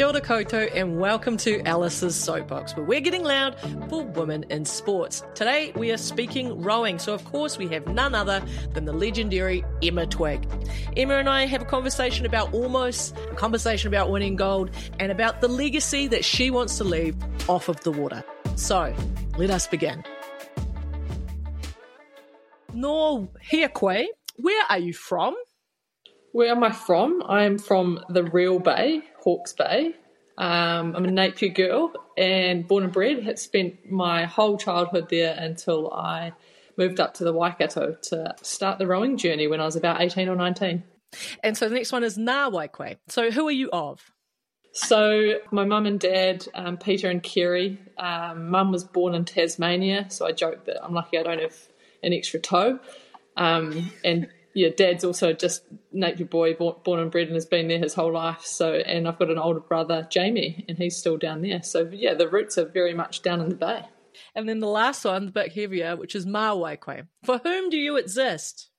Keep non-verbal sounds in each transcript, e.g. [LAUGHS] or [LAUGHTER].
Kia ora koutou and welcome to Alice's Soapbox, where we're getting loud for women in sports. Today we are speaking rowing, so of course we have none other than the legendary Emma Twigg. Emma and I have a conversation about almost, a conversation about winning gold, and about the legacy that she wants to leave off of the water. So let us begin. No Hiakwe, where are you from? Where am I from? I am from the real Bay, Hawke's Bay. Um, I'm a Napier girl and born and bred. Had spent my whole childhood there until I moved up to the Waikato to start the rowing journey when I was about 18 or 19. And so the next one is Ngā Waikwe. So who are you of? So my mum and dad, um, Peter and Kerry. Um, mum was born in Tasmania, so I joke that I'm lucky I don't have an extra toe. Um, and yeah, dad's also just Napier boy, born, and bred, and has been there his whole life. So, and I've got an older brother, Jamie, and he's still down there. So, yeah, the roots are very much down in the bay. And then the last one, the bit heavier, which is Mā Waikwe. For whom do you exist?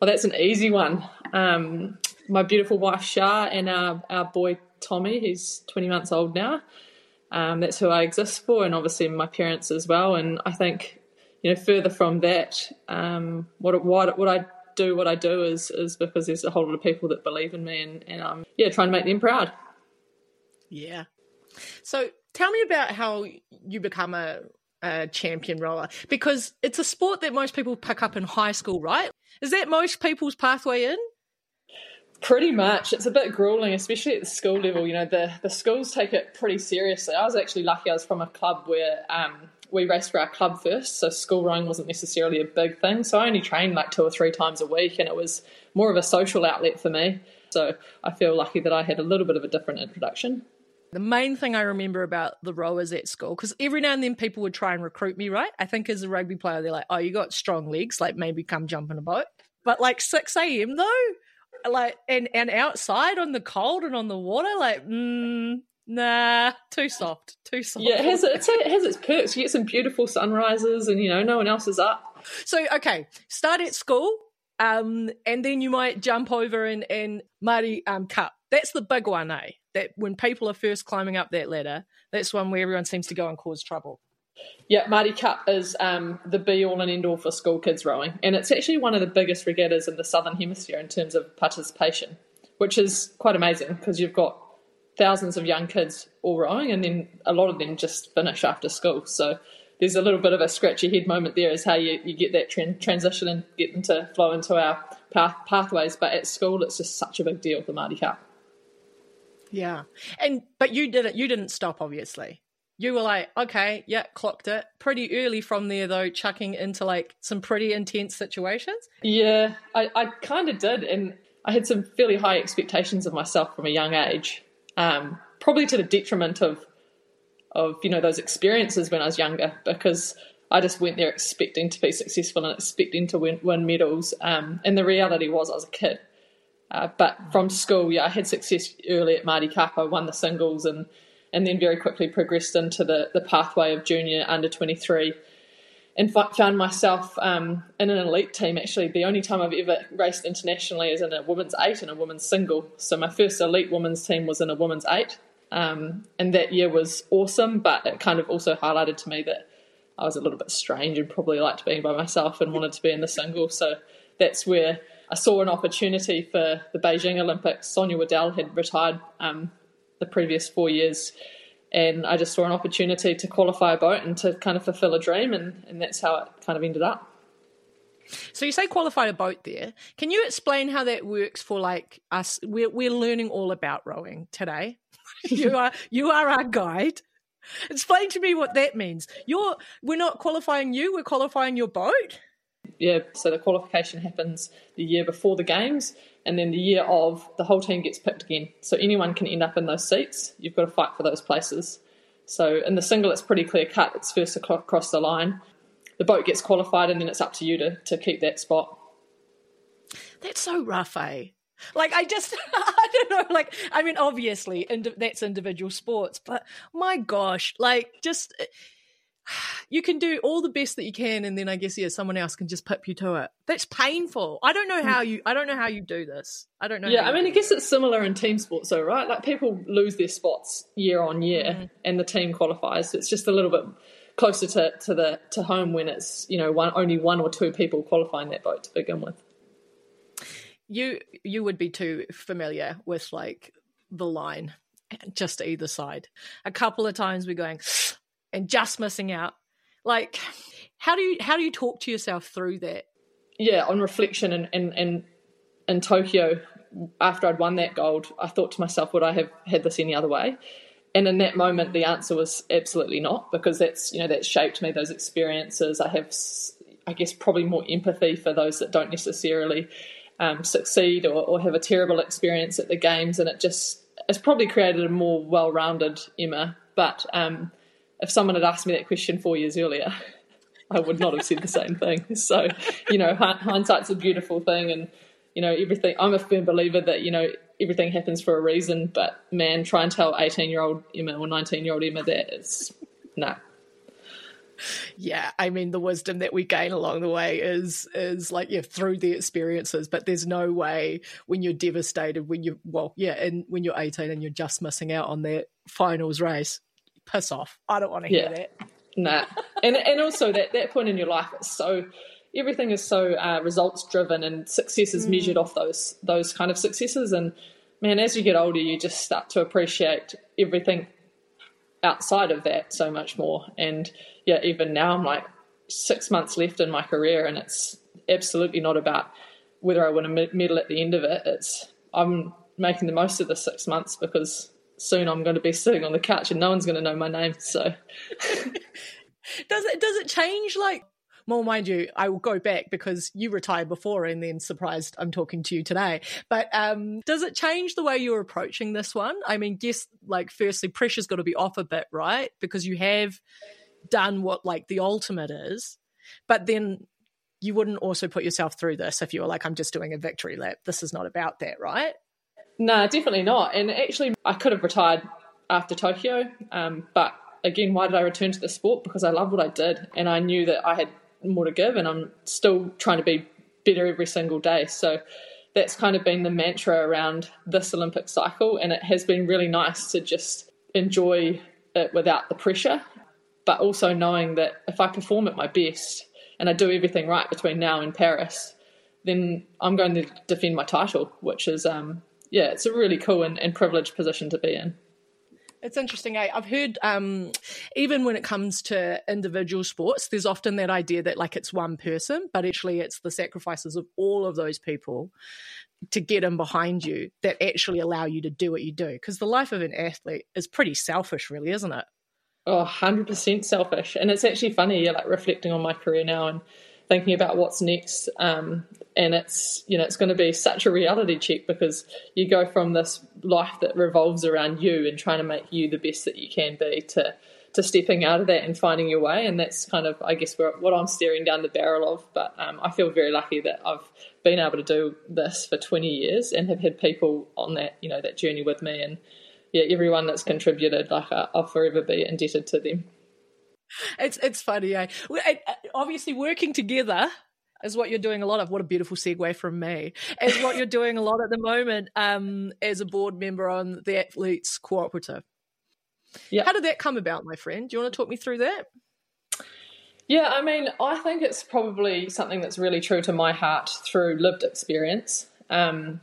Well, that's an easy one. Um, my beautiful wife Char and our, our boy Tommy, he's 20 months old now. Um, that's who I exist for, and obviously my parents as well. And I think, you know, further from that, um, what what what I do what I do is is because there's a whole lot of people that believe in me and, and I'm yeah trying to make them proud. Yeah. So tell me about how you become a, a champion roller because it's a sport that most people pick up in high school, right? Is that most people's pathway in? Pretty much. It's a bit grueling, especially at the school level. You know, the, the schools take it pretty seriously. I was actually lucky I was from a club where um, we raced for our club first, so school rowing wasn't necessarily a big thing. So I only trained like two or three times a week, and it was more of a social outlet for me. So I feel lucky that I had a little bit of a different introduction. The main thing I remember about the rowers at school, because every now and then people would try and recruit me, right? I think as a rugby player, they're like, oh, you got strong legs, like maybe come jump in a boat. But like 6 a.m. though, like, and, and outside on the cold and on the water, like, mm, Nah, too soft, too soft. Yeah, it has, it has its perks. You get some beautiful sunrises, and you know no one else is up. So okay, start at school, um, and then you might jump over and and Maadi um, Cup. That's the big one, eh? That when people are first climbing up that ladder, that's one where everyone seems to go and cause trouble. Yeah, Maadi Cup is um, the be all and end all for school kids rowing, and it's actually one of the biggest regattas in the southern hemisphere in terms of participation, which is quite amazing because you've got thousands of young kids all rowing, and then a lot of them just finish after school. So there's a little bit of a scratch your head moment there is how you, you get that tra- transition and get them to flow into our path, pathways. But at school, it's just such a big deal, the Maadi Cup. Yeah, and but you did it. You didn't stop, obviously. You were like, okay, yeah, clocked it pretty early from there, though, chucking into like some pretty intense situations. Yeah, I, I kind of did, and I had some fairly high expectations of myself from a young age um, probably to the detriment of of you know those experiences when I was younger because I just went there expecting to be successful and expecting to win, win medals. Um, and the reality was I was a kid. Uh, but from school, yeah, I had success early at Cup. I won the singles and and then very quickly progressed into the, the pathway of junior under 23 and found myself um, in an elite team. Actually, the only time I've ever raced internationally is in a women's eight and a women's single. So my first elite women's team was in a women's eight, um, and that year was awesome. But it kind of also highlighted to me that I was a little bit strange and probably liked being by myself and wanted to be in the single. So that's where I saw an opportunity for the Beijing Olympics. Sonia Waddell had retired um, the previous four years and I just saw an opportunity to qualify a boat and to kind of fulfill a dream, and, and that's how it kind of ended up. So you say qualify a boat there. Can you explain how that works for like us? We're we're learning all about rowing today. [LAUGHS] you are you are our guide. Explain to me what that means. You're we're not qualifying you, we're qualifying your boat. Yeah, so the qualification happens the year before the games, and then the year of the whole team gets picked again. So anyone can end up in those seats. You've got to fight for those places. So in the single, it's pretty clear cut. It's first across the line. The boat gets qualified, and then it's up to you to, to keep that spot. That's so rough, eh? Like I just, [LAUGHS] I don't know. Like I mean, obviously, indi- that's individual sports, but my gosh, like just you can do all the best that you can and then i guess yeah someone else can just pip you to it that's painful. I don't know how you i don't know how you do this. I don't know yeah i mean i guess it's similar in team sports though right? Like people lose their spots year on year mm-hmm. and the team qualifies. It's just a little bit closer to, to the to home when it's you know one only one or two people qualifying that boat to begin with. You you would be too familiar with like the line just either side. A couple of times we're going and just missing out. Like, how do you how do you talk to yourself through that? Yeah, on reflection and and in Tokyo, after I'd won that gold, I thought to myself, would I have had this any other way? And in that moment, the answer was absolutely not, because that's you know that shaped me. Those experiences, I have, I guess, probably more empathy for those that don't necessarily um, succeed or, or have a terrible experience at the games, and it just it's probably created a more well-rounded Emma. But um, if someone had asked me that question four years earlier, [LAUGHS] I would not have said the same thing. [LAUGHS] So, you know, hindsight's a beautiful thing, and you know, everything. I'm a firm believer that you know everything happens for a reason. But man, try and tell 18 year old Emma or 19 year old Emma that it's no. Nah. Yeah, I mean the wisdom that we gain along the way is is like yeah through the experiences, but there's no way when you're devastated when you well yeah and when you're 18 and you're just missing out on that finals race piss off. I don't want to hear yeah. that. Nah. and and also that that point in your life is so everything is so uh, results driven and success is mm. measured off those those kind of successes and man as you get older you just start to appreciate everything outside of that so much more and yeah even now i'm like six months left in my career and it's absolutely not about whether i win a medal at the end of it it's i'm making the most of the six months because soon I'm going to be sitting on the couch and no one's going to know my name. So, [LAUGHS] does it does it change? Like, well, mind you, I will go back because you retired before, and then surprised I'm talking to you today. But um, does it change the way you're approaching this one? I mean, guess like firstly, pressure's got to be off a bit, right? Because you have done what like the ultimate is, but then you wouldn't also put yourself through this if you were like, I'm just doing a victory lap. This is not about that, right? No, definitely not. And actually, I could have retired after Tokyo, um, but again, why did I return to the sport? Because I loved what I did, and I knew that I had more to give, and I'm still trying to be better every single day. So that's kind of been the mantra around this Olympic cycle, and it has been really nice to just enjoy it without the pressure, but also knowing that if I perform at my best and I do everything right between now and Paris, then I'm going to defend my title, which is um, yeah, it's a really cool and, and privileged position to be in. It's interesting. Eh? I've heard um, even when it comes to individual sports, there's often that idea that like it's one person, but actually it's the sacrifices of all of those people to get in behind you that actually allow you to do what you do. Because the life of an athlete is pretty selfish, really, isn't it? Oh, 100% selfish. And it's actually funny, you're like reflecting on my career now and thinking about what's next. Um, and it's you know it's going to be such a reality check because you go from this life that revolves around you and trying to make you the best that you can be to to stepping out of that and finding your way and that's kind of i guess what i'm staring down the barrel of but um, i feel very lucky that i've been able to do this for 20 years and have had people on that you know that journey with me and yeah everyone that's contributed like i'll forever be indebted to them it's it's funny eh? obviously working together is what you're doing a lot of. What a beautiful segue from me. Is what you're doing a lot at the moment um, as a board member on the Athletes Cooperative. Yeah. How did that come about, my friend? Do you want to talk me through that? Yeah, I mean, I think it's probably something that's really true to my heart through lived experience. Um,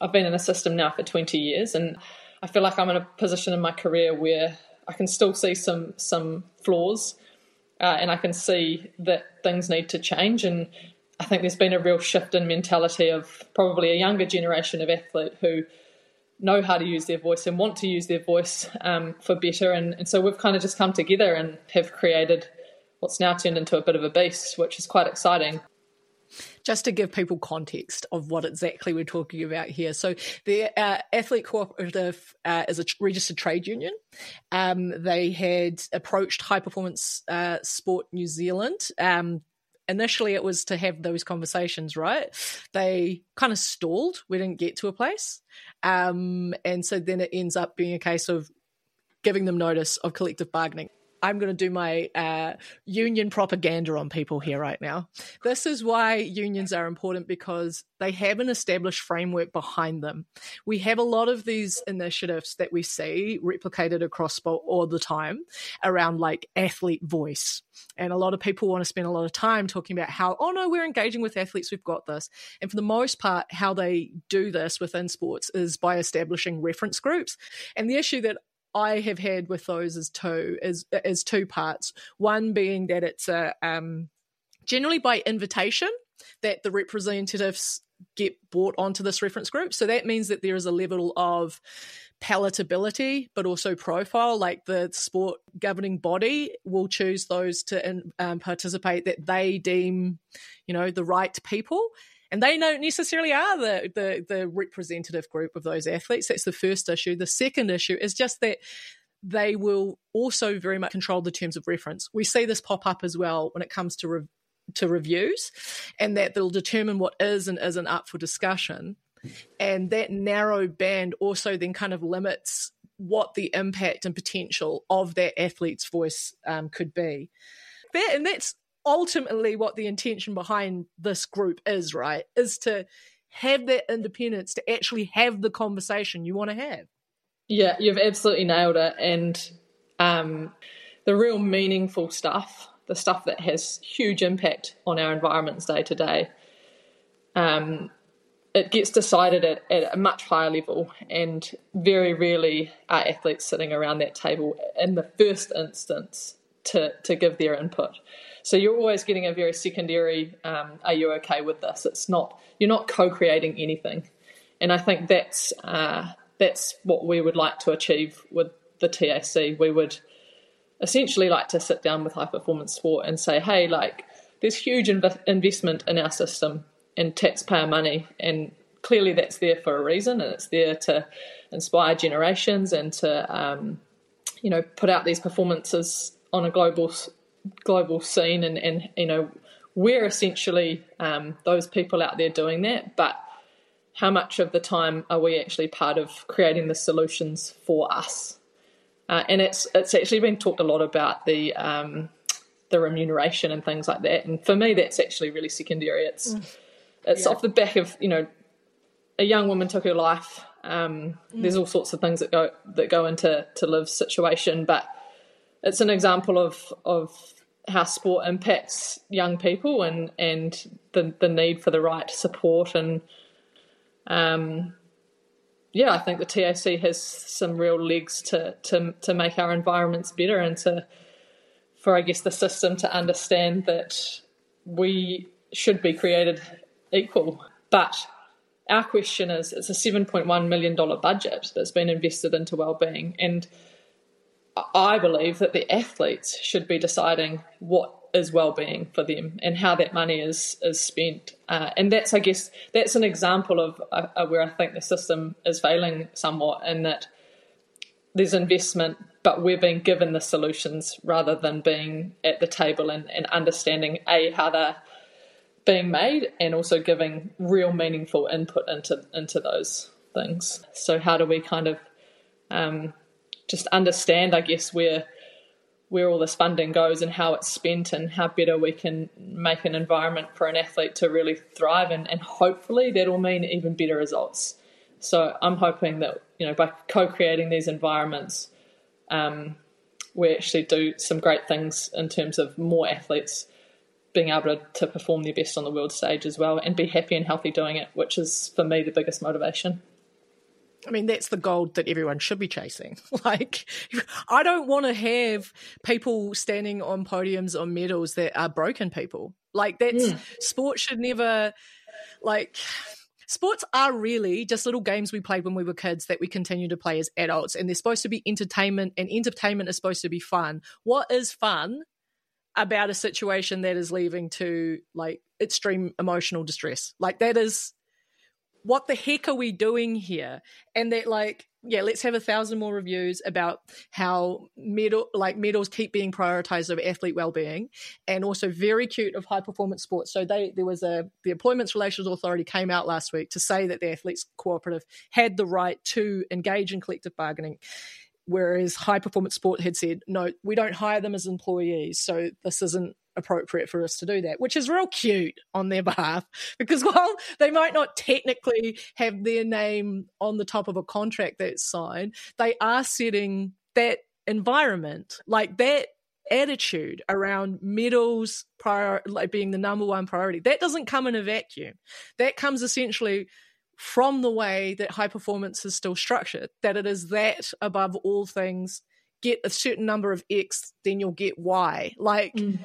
I've been in a system now for 20 years, and I feel like I'm in a position in my career where I can still see some some flaws, uh, and I can see that things need to change. And I think there's been a real shift in mentality of probably a younger generation of athlete who know how to use their voice and want to use their voice um, for better. And, and so we've kind of just come together and have created what's now turned into a bit of a beast, which is quite exciting. Just to give people context of what exactly we're talking about here. So, the uh, Athlete Cooperative uh, is a registered trade union. Um, they had approached High Performance uh, Sport New Zealand um, initially it was to have those conversations, right? They kind of stalled. We didn't get to a place. Um, and so then it ends up being a case of giving them notice of collective bargaining. I'm going to do my uh, union propaganda on people here right now. This is why unions are important because they have an established framework behind them. We have a lot of these initiatives that we see replicated across sport all the time around like athlete voice. And a lot of people want to spend a lot of time talking about how, oh no, we're engaging with athletes, we've got this. And for the most part, how they do this within sports is by establishing reference groups. And the issue that I have had with those is two is is two parts. One being that it's a um, generally by invitation that the representatives get brought onto this reference group. So that means that there is a level of palatability, but also profile. Like the sport governing body will choose those to um, participate that they deem, you know, the right people and they don't necessarily are the, the the representative group of those athletes. That's the first issue. The second issue is just that they will also very much control the terms of reference. We see this pop up as well when it comes to re- to reviews, and that they'll determine what is and isn't up for discussion. And that narrow band also then kind of limits what the impact and potential of that athlete's voice um, could be. That, and that's ultimately what the intention behind this group is, right? Is to have that independence to actually have the conversation you want to have. Yeah, you've absolutely nailed it. And um, the real meaningful stuff, the stuff that has huge impact on our environments day to day, um, it gets decided at, at, a much higher level. And very rarely are athletes sitting around that table in the first instance to, to give their input. So you're always getting a very secondary, um, are you okay with this? It's not, you're not co-creating anything. And I think that's, uh, that's what we would like to achieve with the TAC. We would essentially like to sit down with high performance sport and say, hey, like, there's huge inv- investment in our system and taxpayer money, and clearly that's there for a reason, and it's there to inspire generations and to, um, you know, put out these performances on a global global scene, and, and you know we're essentially um, those people out there doing that, but how much of the time are we actually part of creating the solutions for us? Uh, and it's it's actually been talked a lot about the um, the remuneration and things like that. And for me, that's actually really secondary. It's mm. it's yeah. off the back of you know a young woman took her life. Um, mm. There's all sorts of things that go that go into to live situation, but it's an example of of how sport impacts young people and and the the need for the right support and um yeah, I think the TAC has some real legs to to to make our environments better and to for I guess the system to understand that we should be created equal. But our question is it's a seven point one million dollar budget that's been invested into wellbeing and I believe that the athletes should be deciding what is well-being for them and how that money is is spent. Uh, and that's, I guess, that's an example of uh, uh, where I think the system is failing somewhat in that there's investment, but we're being given the solutions rather than being at the table and, and understanding a how they're being made and also giving real meaningful input into into those things. So how do we kind of um, just understand, I guess, where where all this funding goes and how it's spent and how better we can make an environment for an athlete to really thrive and, and hopefully that'll mean even better results. So I'm hoping that, you know, by co-creating these environments, um, we actually do some great things in terms of more athletes being able to, to perform their best on the world stage as well and be happy and healthy doing it, which is for me the biggest motivation. I mean, that's the gold that everyone should be chasing. [LAUGHS] Like, I don't want to have people standing on podiums on medals that are broken people. Like, that's mm. sport should never, like, sports are really just little games we played when we were kids that we continue to play as adults. And they're supposed to be entertainment, and entertainment is supposed to be fun. What is fun about a situation that is leading to, like, extreme emotional distress? Like, that is what the heck are we doing here? And that like, yeah, let's have a thousand more reviews about how medal like medals keep being prioritized over athlete well-being and also very cute of high performance sports. So they there was a the Employment Relations Authority came out last week to say that the athletes cooperative had the right to engage in collective bargaining whereas high performance sport had said no we don't hire them as employees so this isn't appropriate for us to do that which is real cute on their [LAUGHS] behalf because while they might not technically have their name on the top of a contract that's signed they are setting that environment like that attitude around medals prior like being the number one priority that doesn't come in a vacuum that comes essentially from the way that high performance is still structured, that it is that above all things, get a certain number of X, then you'll get Y. Like, mm.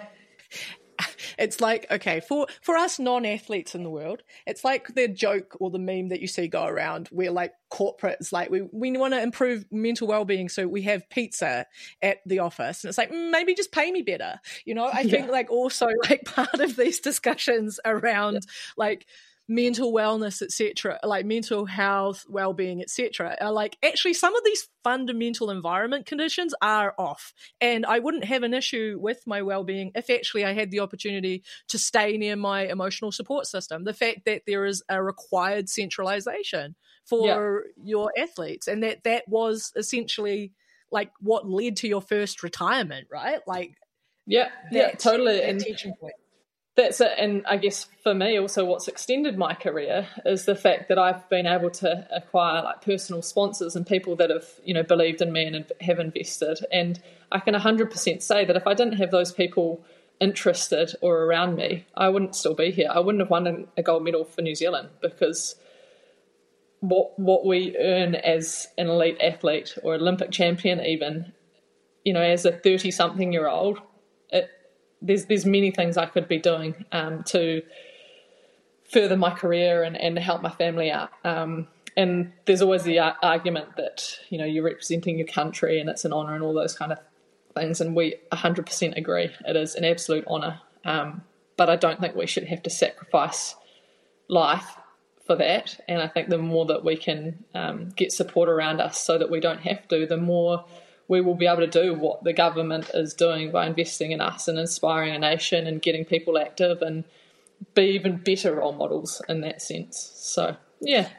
[LAUGHS] it's like, okay, for, for us non athletes in the world, it's like the joke or the meme that you see go around where like corporates, like, we, we want to improve mental well being, so we have pizza at the office. And it's like, mm, maybe just pay me better. You know, I [LAUGHS] yeah. think like also like [LAUGHS] part of these discussions around yeah. like, mental wellness etc like mental health well-being etc are like actually some of these fundamental environment conditions are off. And i wouldn't have an issue with my well-being if actually i had the opportunity to stay near my emotional support system the fact that there is a required centralization for yeah. your athletes and that that was essentially like what led to your first retirement right? Like yeah yeah totally and point that's it. And I guess for me, also, what's extended my career is the fact that I've been able to acquire like personal sponsors and people that have, you know, believed in me and have invested. And I can 100% say that if I didn't have those people interested or around me, I wouldn't still be here. I wouldn't have won a gold medal for New Zealand because what what we earn as an elite athlete or Olympic champion, even, you know, as a 30 something year old, there's there's many things I could be doing um, to further my career and, and help my family out. Um, and there's always the argument that you know you're representing your country and it's an honour and all those kind of things. And we 100% agree it is an absolute honour. Um, but I don't think we should have to sacrifice life for that. And I think the more that we can um, get support around us so that we don't have to, the more we will be able to do what the government is doing by investing in us and inspiring a nation and getting people active and be even better role models in that sense. So, yeah.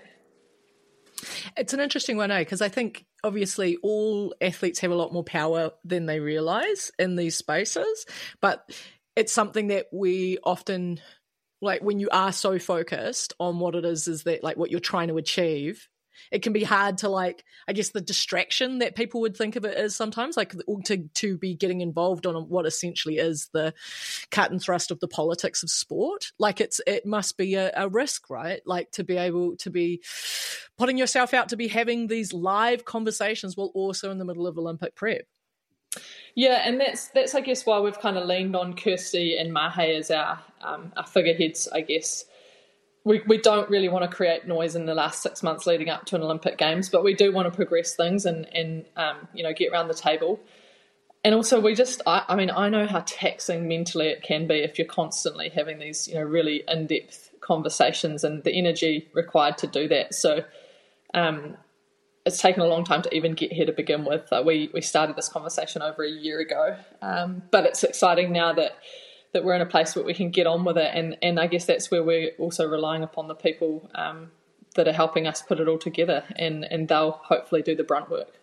It's an interesting one, eh? Because I think obviously all athletes have a lot more power than they realize in these spaces, but it's something that we often like when you are so focused on what it is is that like what you're trying to achieve it can be hard to like i guess the distraction that people would think of it as sometimes like to to be getting involved on what essentially is the cut and thrust of the politics of sport. Like it's it must be a, a risk right? Like to be able to be putting yourself out to be having these live conversations while also in the middle of olympic prep. Yeah, and that's that's I guess why we've kind of leaned on Kirsty and Mahe as our um, our figureheads, I guess, we, we don't really want to create noise in the last six months leading up to an Olympic Games, but we do want to progress things and, and um, you know, get around the table. And also, we just, I, I, mean, I know how taxing mentally it can be if you're constantly having these, you know, really in depth conversations and the energy required to do that. So, um, it's taken a long time to even get here to begin with. Uh, we, we started this conversation over a year ago, um, but it's exciting now that that we're in a place where we can get on with it. And, and I guess that's where we're also relying upon the people um, that are helping us put it all together, and, and they'll hopefully do the brunt work.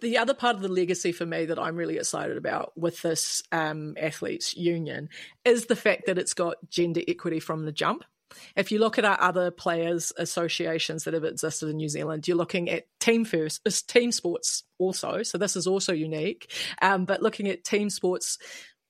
The other part of the legacy for me that I'm really excited about with this um, athletes union is the fact that it's got gender equity from the jump. If you look at our other players' associations that have existed in New Zealand, you're looking at team first, team sports also. So this is also unique. Um, but looking at team sports,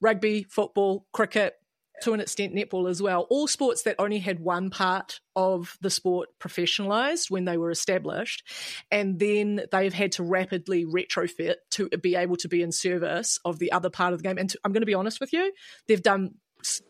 rugby, football, cricket, to an extent netball as well all sports that only had one part of the sport professionalized when they were established. And then they've had to rapidly retrofit to be able to be in service of the other part of the game. And to, i'm going to be honest with you they've done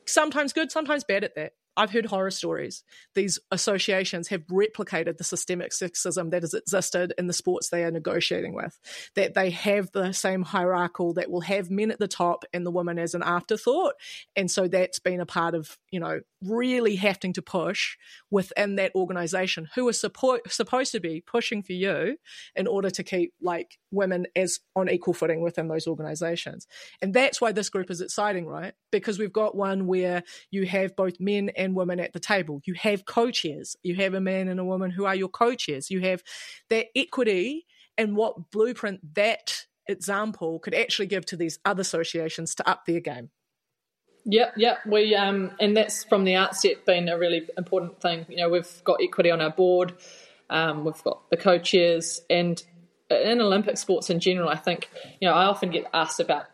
sometimes good sometimes bad at that I've heard horror stories. These associations have replicated the systemic sexism that has existed in the sports they are negotiating with. That they have the same hierarchical that will have men at the top and the women as an afterthought. And so that's been a part of, you know, really having to push within that organization who are support, supposed to be pushing for you in order to keep like women as on equal footing within those organizations. And that's why this group is exciting, right? Because we've got one where you have both men and women at the table. You have co-chairs. You have a man and a woman who are your co-chairs. You have that equity and what blueprint that example could actually give to these other associations to up their game. Yep, yep. We um, and that's from the outset been a really important thing. You know, we've got equity on our board, um, we've got the co-chairs, and in Olympic sports in general, I think you know I often get asked about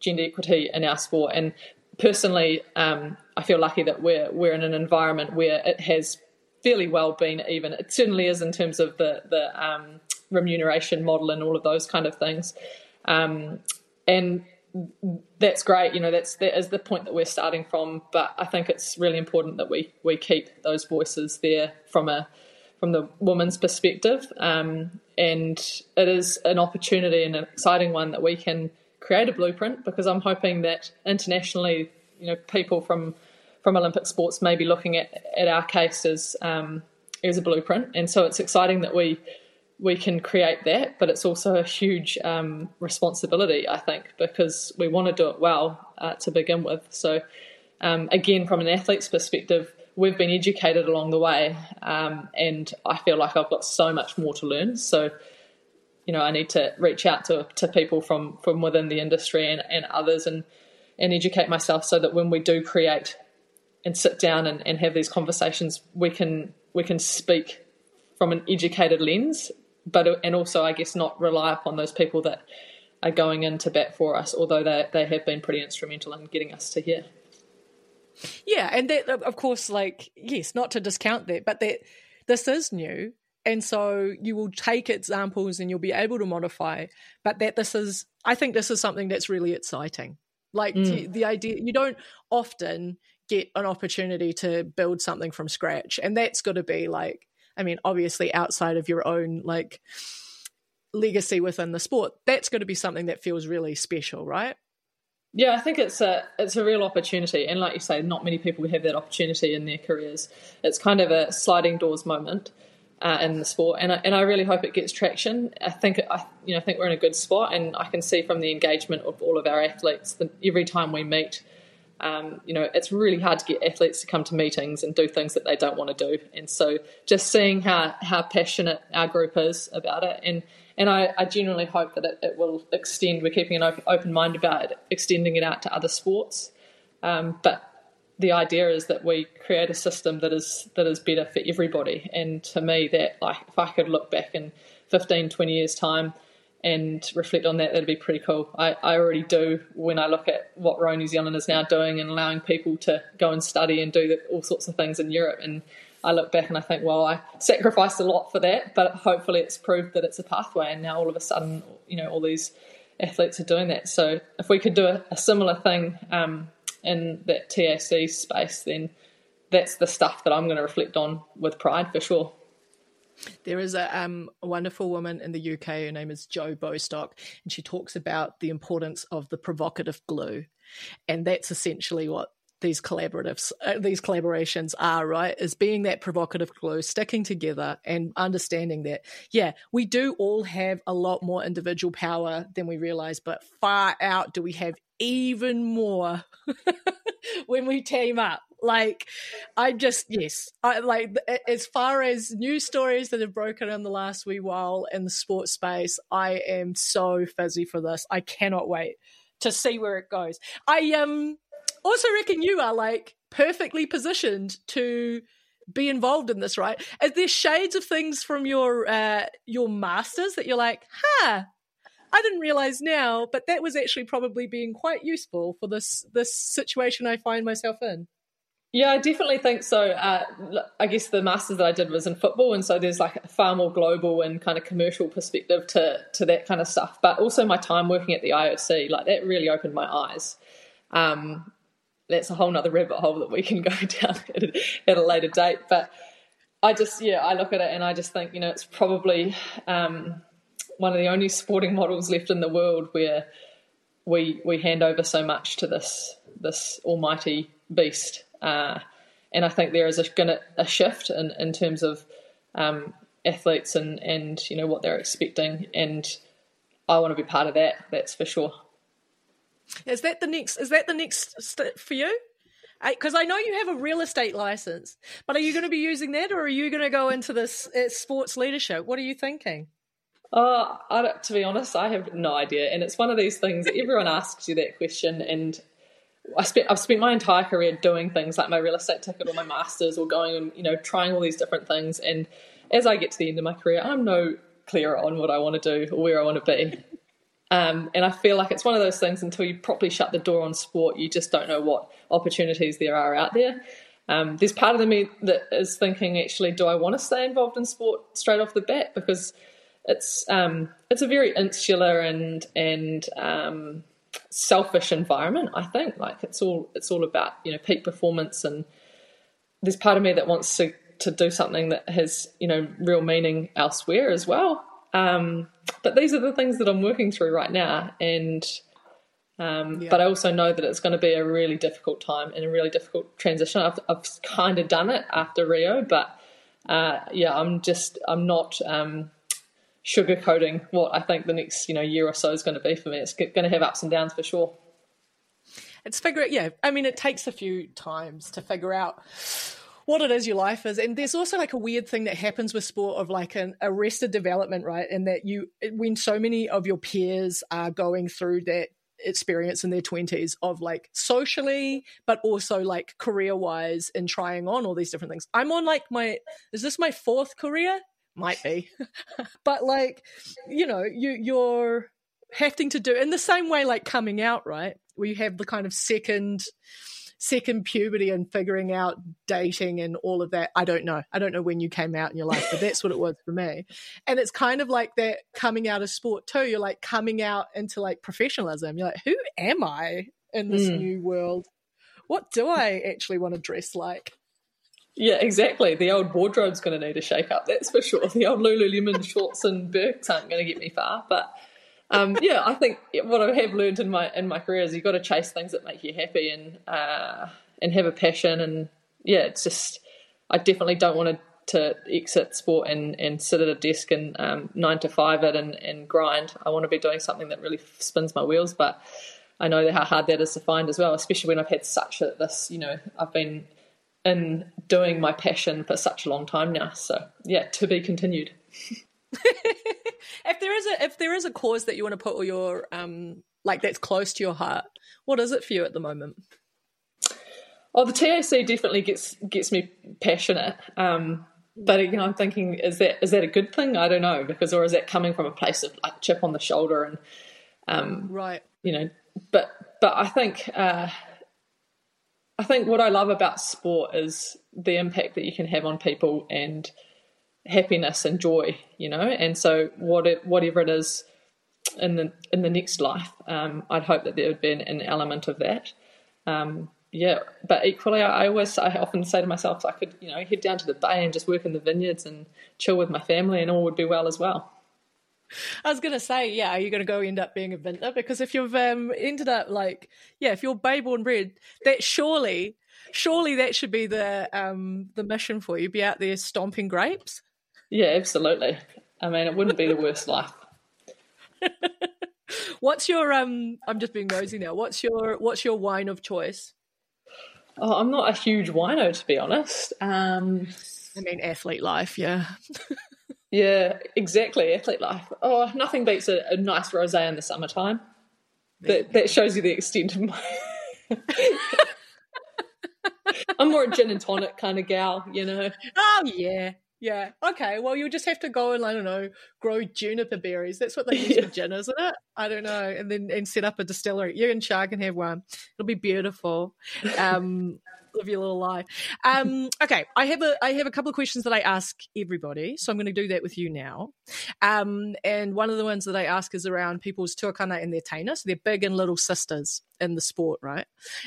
gender equity in our sport, and personally, um, I feel lucky that we're we're in an environment where it has fairly well been even. It certainly is in terms of the the um, remuneration model and all of those kind of things, um, and that's great. You know, that's that is the point that we're starting from. But I think it's really important that we we keep those voices there from a from the woman's perspective, um, and it is an opportunity and an exciting one that we can create a blueprint because I'm hoping that internationally, you know, people from from Olympic sports may be looking at, at our case as um, as a blueprint, and so it's exciting that we we can create that, but it's also a huge um, responsibility, I think, because we want to do it well uh, to begin with. So, um, again, from an athlete's perspective, we've been educated along the way, um, and I feel like I've got so much more to learn. So, you know, I need to reach out to, to people from, from within the industry and, and others and, and educate myself so that when we do create and sit down and, and have these conversations, we can we can speak from an educated lens but and also I guess not rely upon those people that are going into bat for us, although they they have been pretty instrumental in getting us to here. Yeah, and that of course, like yes, not to discount that, but that this is new, and so you will take examples and you'll be able to modify. But that this is, I think, this is something that's really exciting. Like mm. the, the idea, you don't often get an opportunity to build something from scratch, and that's got to be like I mean, obviously outside of your own like legacy within the sport, that's going to be something that feels really special, right? Yeah, I think it's a it's a real opportunity, and like you say, not many people have that opportunity in their careers. It's kind of a sliding doors moment uh, in the sport, and I, and I really hope it gets traction. I think I you know I think we're in a good spot, and I can see from the engagement of all of our athletes that every time we meet, um, you know, it's really hard to get athletes to come to meetings and do things that they don't want to do. And so just seeing how, how passionate our group is about it and and I, I genuinely hope that it, it, will extend. We're keeping an open, open, mind about it, extending it out to other sports. Um, but the idea is that we create a system that is that is better for everybody. And to me, that like if I could look back in 15, 20 years' time and reflect on that, that'd be pretty cool. I, I already do when I look at what Row New Zealand is now doing and allowing people to go and study and do the, all sorts of things in Europe. And I look back and I think, well, I sacrificed a lot for that, but hopefully it's proved that it's a pathway. And now all of a sudden, you know, all these athletes are doing that. So if we could do a, a similar thing um, in that TAC space, then that's the stuff that I'm going to reflect on with pride for sure. There is a, um, wonderful woman in the UK. Her name is Jo Bostock, and she talks about the importance of the provocative glue, and that's essentially what these collaboratives, uh, these collaborations are. Right, is being that provocative glue, sticking together, and understanding that yeah, we do all have a lot more individual power than we realize, but far out do we have even more [LAUGHS] when we team up like, I just yes, I like as far as news stories that have broken in the last wee while in the sports space. I am so fuzzy for this. I cannot wait to see where it goes. I um also reckon you are like perfectly positioned to be involved in this, right? Are there shades of things from your uh, your masters that you're like, huh? I didn't realize now, but that was actually probably being quite useful for this this situation I find myself in. Yeah, I definitely think so. Uh, I guess the masters that I did was in football, and so there's like a far more global and kind of commercial perspective to to that kind of stuff. But also my time working at the IOC, like that really opened my eyes. Um, that's a whole nother rabbit hole that we can [LAUGHS] go down at a, at a later date. But I just, yeah, I look at it and I just think, you know, it's probably um, one of the only sporting models left in the world where we we hand over so much to this this almighty beast uh, and I think there is a, gonna, a shift in, in terms of um, athletes and, and you know what they're expecting, and I want to be part of that. That's for sure. Is that the next? Is that the next step for you? Because I, I, know you have a real estate license, but are you going to be using that, or are you going to go into this uh, sports leadership? What are you thinking? Oh, I to be honest, I have no idea. And it's one of these things [LAUGHS] everyone asks you that question. And I spent, I've spent my entire career doing things like my real estate ticket or my master's or going and, you know, trying all these different things. And as I get to the end of my career, I'm no clearer on what I want to do or where I want to be. Um, and I feel like it's one of those things until you properly shut the door on sport, you just don't know what opportunities there are out there. Um, there's part of me that is thinking, actually, do I want to stay involved in sport straight off the bat? Because it's um, it's a very insular and and um, selfish environment. I think like it's all it's all about you know peak performance, and there's part of me that wants to to do something that has you know real meaning elsewhere as well. Um, but these are the things that I'm working through right now, and um, yeah. but I also know that it's going to be a really difficult time and a really difficult transition. I've, I've kind of done it after Rio, but uh, yeah, I'm just I'm not um, sugarcoating what I think the next you know year or so is going to be for me. It's going to have ups and downs for sure. It's figure yeah. I mean, it takes a few times to figure out what it is your life is. And there's also like a weird thing that happens with sport of like an arrested development, right? And that you, when so many of your peers are going through that experience in their 20s of like socially but also like career wise and trying on all these different things i'm on like my is this my fourth career might be [LAUGHS] but like you know you you're having to do in the same way like coming out right where you have the kind of second second puberty and figuring out dating and all of that. I don't know. I don't know when you came out in your life, but that's what it was for me. And it's kind of like that coming out of sport too. You're like coming out into like professionalism. You're like, who am I in this mm. new world? What do I actually want to dress like? Yeah, exactly. The old wardrobe's going to need a shake up, that's for sure. The old Lululemon shorts and Birks aren't going to get me far. But um, yeah, I think what I have learned in my in my career is you've got to chase things that make you happy and uh, and have a passion. And yeah, it's just I definitely don't want to, to exit sport and, and sit at a desk and um, nine to five it and, and grind. I want to be doing something that really spins my wheels, but I know how hard that is to find as well, especially when I've had such a this. You know, I've been in doing my passion for such a long time now. So yeah, to be continued. [LAUGHS] [LAUGHS] if there is a if there is a cause that you want to put all your um like that's close to your heart, what is it for you at the moment? Oh, the TAC definitely gets gets me passionate. Um, but again, I'm thinking, is that is that a good thing? I don't know because, or is that coming from a place of like chip on the shoulder and, um, right? You know, but but I think uh, I think what I love about sport is the impact that you can have on people and happiness and joy, you know. And so, what it, whatever it is in the in the next life, um, I'd hope that there would be an, an element of that. Um, yeah, but equally, I, always I often say to myself, I could you know head down to the bay and just work in the vineyards and chill with my family, and all would be well as well. I was gonna say, yeah, are you gonna go end up being a vintner? Because if you've um, ended up like, yeah, if you're bay born bred, that surely, surely that should be the um, the mission for you. Be out there stomping grapes. Yeah, absolutely. I mean, it wouldn't be the worst life. [LAUGHS] what's your um? I'm just being nosy now. What's your what's your wine of choice? Oh, I'm not a huge wino to be honest. Um, I mean, athlete life, yeah. [LAUGHS] yeah, exactly, athlete life. Oh, nothing beats a, a nice rosé in the summertime. That that shows you the extent of my. [LAUGHS] I'm more a gin and tonic kind of gal, you know. Oh yeah, yeah. Okay. Well, you'll just have to go and I don't know, grow juniper berries. That's what they use yeah. for gin, isn't it? I don't know. And then and set up a distillery. You and Char can have one. It'll be beautiful. Um, [LAUGHS] live your little life. Um, okay, I have a I have a couple of questions that I ask everybody, so I'm going to do that with you now. Um, and one of the ones that I ask is around people's tuakana and their taina, so their big and little sisters in the sport, right?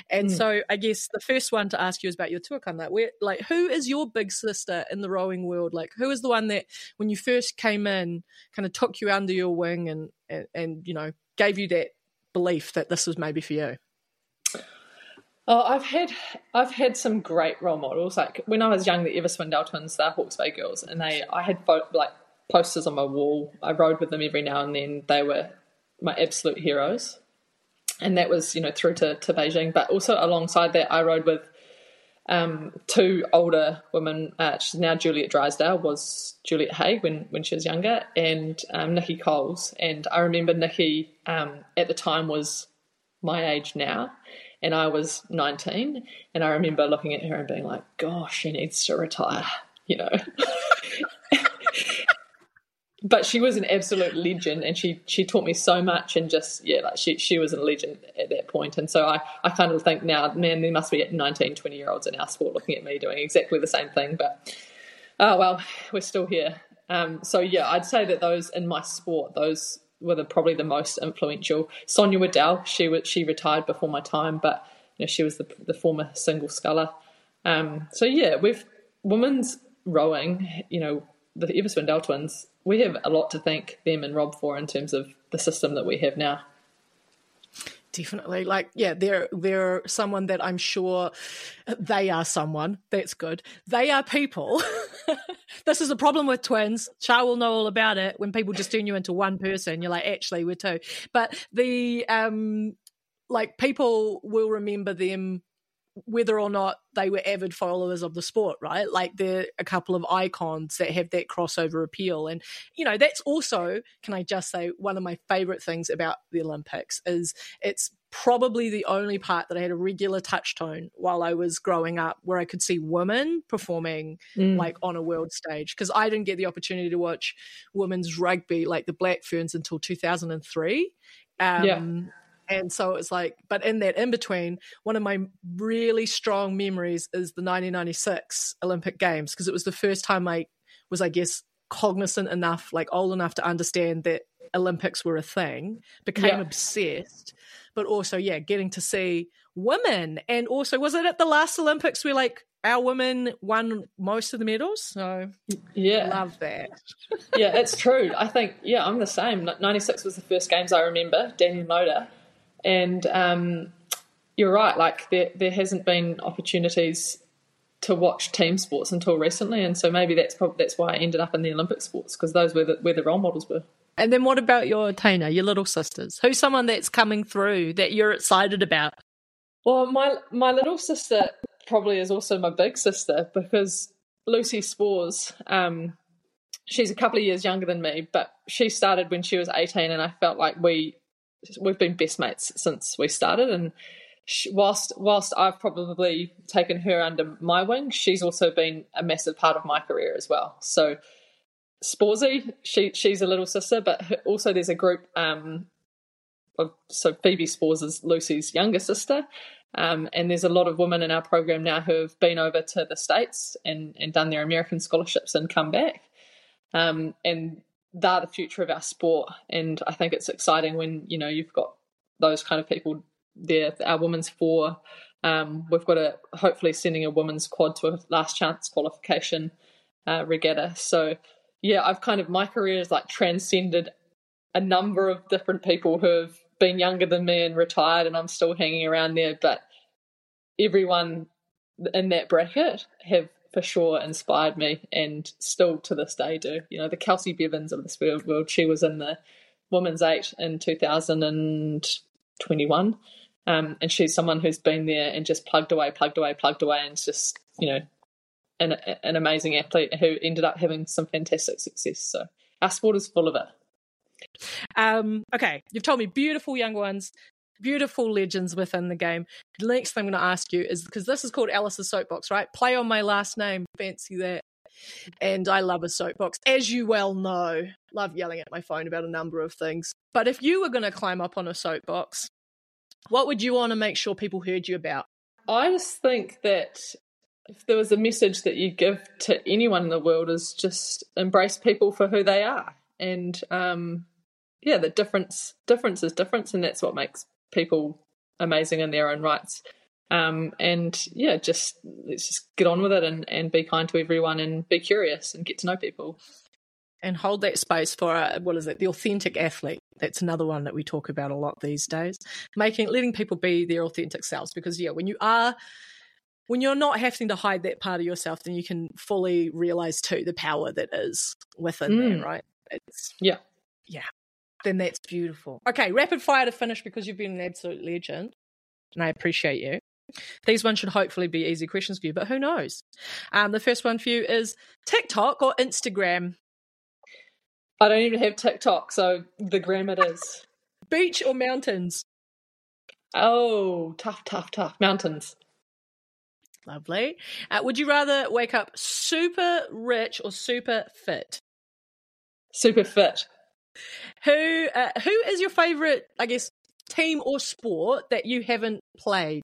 And mm. so I guess the first one to ask you is about your tuakana. Where like who is your big sister in the rowing world? Like who is the one that when you first came in kind of took you under your wing and and, and you know gave you that belief that this was maybe for you? Oh, I've had I've had some great role models. Like when I was young, the Evers-Swindell twins, the Hawke's Bay girls, and they I had like posters on my wall. I rowed with them every now and then. They were my absolute heroes, and that was you know through to, to Beijing. But also alongside that, I rowed with um, two older women. Uh, she's now Juliette Drysdale, was Juliette Haigh when, when she was younger, and um, Nicky Coles. And I remember Nicky um, at the time was my age now, and I was 19. And I remember looking at her and being like, gosh, she needs to retire, you know. [LAUGHS] but she was an absolute legend and she she taught me so much and just yeah like she she was a legend at that point. And so i i kind of think now man there must be 19 20 year olds in our sport looking at me doing exactly the same thing but oh well we're still here. Um, so yeah i'd say that those in my sport those were the, probably the most influential. Sonia waddell she was she retired before my time but you know she was the, the former single sculler. Um, so yeah we've women's rowing you know the Evers-Swindell twins we have a lot to thank them and Rob for in terms of the system that we have now. Definitely. Like, yeah, they're they're someone that I'm sure they are someone. That's good. They are people. [LAUGHS] this is a problem with twins. Char will know all about it. When people just turn you into one person, you're like, actually, we're two. But the um like people will remember them whether or not they were avid followers of the sport, right? Like they're a couple of icons that have that crossover appeal. And, you know, that's also, can I just say, one of my favorite things about the Olympics is it's probably the only part that I had a regular touch tone while I was growing up where I could see women performing mm. like on a world stage. Because I didn't get the opportunity to watch women's rugby like the Black Ferns until 2003. Um, yeah and so it's like, but in that in between, one of my really strong memories is the 1996 Olympic Games because it was the first time I was, I guess, cognizant enough, like old enough to understand that Olympics were a thing, became yeah. obsessed, but also, yeah, getting to see women. And also, was it at the last Olympics where like our women won most of the medals? So, yeah, love that. yeah, it's true. I think, yeah, I'm the same. 96 was the first games I remember, Danyon Loader. And um, you're right, like there, there hasn't been opportunities to watch team sports until recently, and so maybe that's probably that's why I ended up in the Olympic sports because those were the, where the role models were. And then what about your teina, your little sisters? Who's someone that's coming through that you're excited about? Well, my my little sister probably is also my big sister because Lucy Spoors, um, she's a couple of years younger than me, but she started when she was 18, and I felt like we we've been best mates since we started, and she, whilst whilst I've probably taken her under my wing, she's also been a massive part of my career as well. So. Sporsy, she she's a little sister, but her, also there's a group. Um, of, so Phoebe Spoors is Lucy's younger sister, um, and there's a lot of women in our program now who have been over to the states and and done their American scholarships and come back. Um, and they're the future of our sport. And I think it's exciting when, you know, you've got those kind of people there. Our women's four, um, we've got a hopefully sending a women's quad to a last chance qualification uh, regatta. So, yeah, I've kind of, my career has like transcended a number of different people who have been younger than me and retired, and I'm still hanging around there. But everyone in that bracket have for sure inspired me and still to this day do. You know, the Kelsey Bevans of this world, she was in the women's eight in 2021. Um, and she's someone who's been there and just plugged away, plugged away, plugged away, and just, you know, an, an amazing athlete who ended up having some fantastic success. So our sport is full of it. Um, okay, you've told me beautiful young ones, beautiful legends within the game. The next thing I'm going to ask you is because this is called Alice's Soapbox, right? Play on my last name. Fancy that. And I love a soapbox, as you well know. Love yelling at my phone about a number of things. But if you were going to climb up on a soapbox, what would you want to make sure people heard you about? I just think that if there was a message that you give to anyone in the world is just embrace people for who they are and um, yeah the difference difference is difference and that's what makes people amazing in their own rights. Um, and yeah, just let's just get on with it and, and be kind to everyone and be curious and get to know people. And hold that space for uh, what is it, the authentic athlete. That's another one that we talk about a lot these days. Making, letting people be their authentic selves. Because yeah, when you are, when you're not having to hide that part of yourself, then you can fully realize too the power that is within mm. there, right? It's, yeah, yeah then that's beautiful. Okay, rapid fire to finish because you've been an absolute legend and I appreciate you. These ones should hopefully be easy questions for you, but who knows? Um, the first one for you is TikTok or Instagram? I don't even have TikTok, so the gram it is. [LAUGHS] Beach or mountains? Oh, tough, tough, tough. Mountains. Lovely. Uh, would you rather wake up super rich or super fit? Super fit. Who uh, who is your favorite, I guess, team or sport that you haven't played?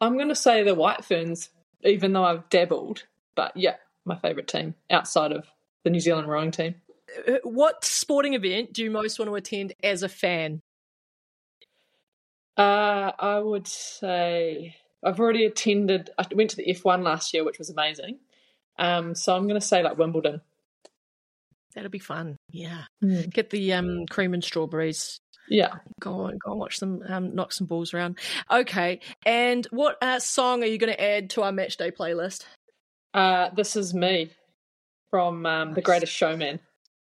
I'm going to say the White Ferns, even though I've dabbled. But yeah, my favorite team outside of the New Zealand rowing team. Uh, what sporting event do you most want to attend as a fan? Uh, I would say I've already attended. I went to the F1 last year, which was amazing. Um, so I'm going to say like Wimbledon. That'll be fun. Yeah, Mm. get the um, cream and strawberries. Yeah. Go on, go and watch them um, knock some balls around. Okay, and what uh, song are you going to add to our match day playlist? Uh, this is me from um, The Greatest Showman.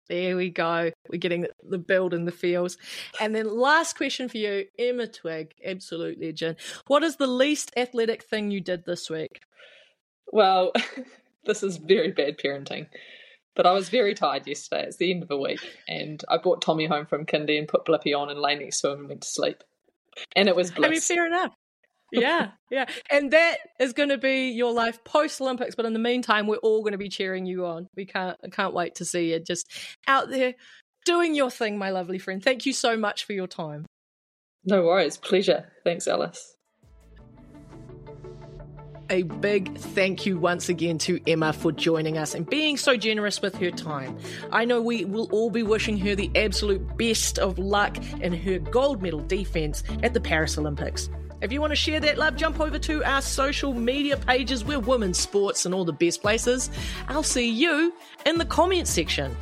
There we go. We're getting the, the build and the feels. And then last question for you, Emma Twigg, absolute legend. What is the least athletic thing you did this week? Well, [LAUGHS] this is very bad parenting. But I was very tired yesterday. It's the end of the week. And I brought Tommy home from kindy and put Blippi on and lay next to him and went to sleep. And it was bliss. I mean, fair enough. [LAUGHS] Yeah, yeah. And that is going to be your life post Olympics. But in the meantime, we're all going to be cheering you on. We can't, I can't wait to see you just out there doing your thing, my lovely friend. Thank you so much for your time. No worries. Pleasure. Thanks, Alice. A big thank you once again to Emma for joining us and being so generous with her time. I know we will all be wishing her the absolute best of luck in her gold medal defense at the Paris Olympics. If you want to share that love, jump over to our social media pages. We're WOMENZSPORTS and all the best places. I'll see you in the comment section.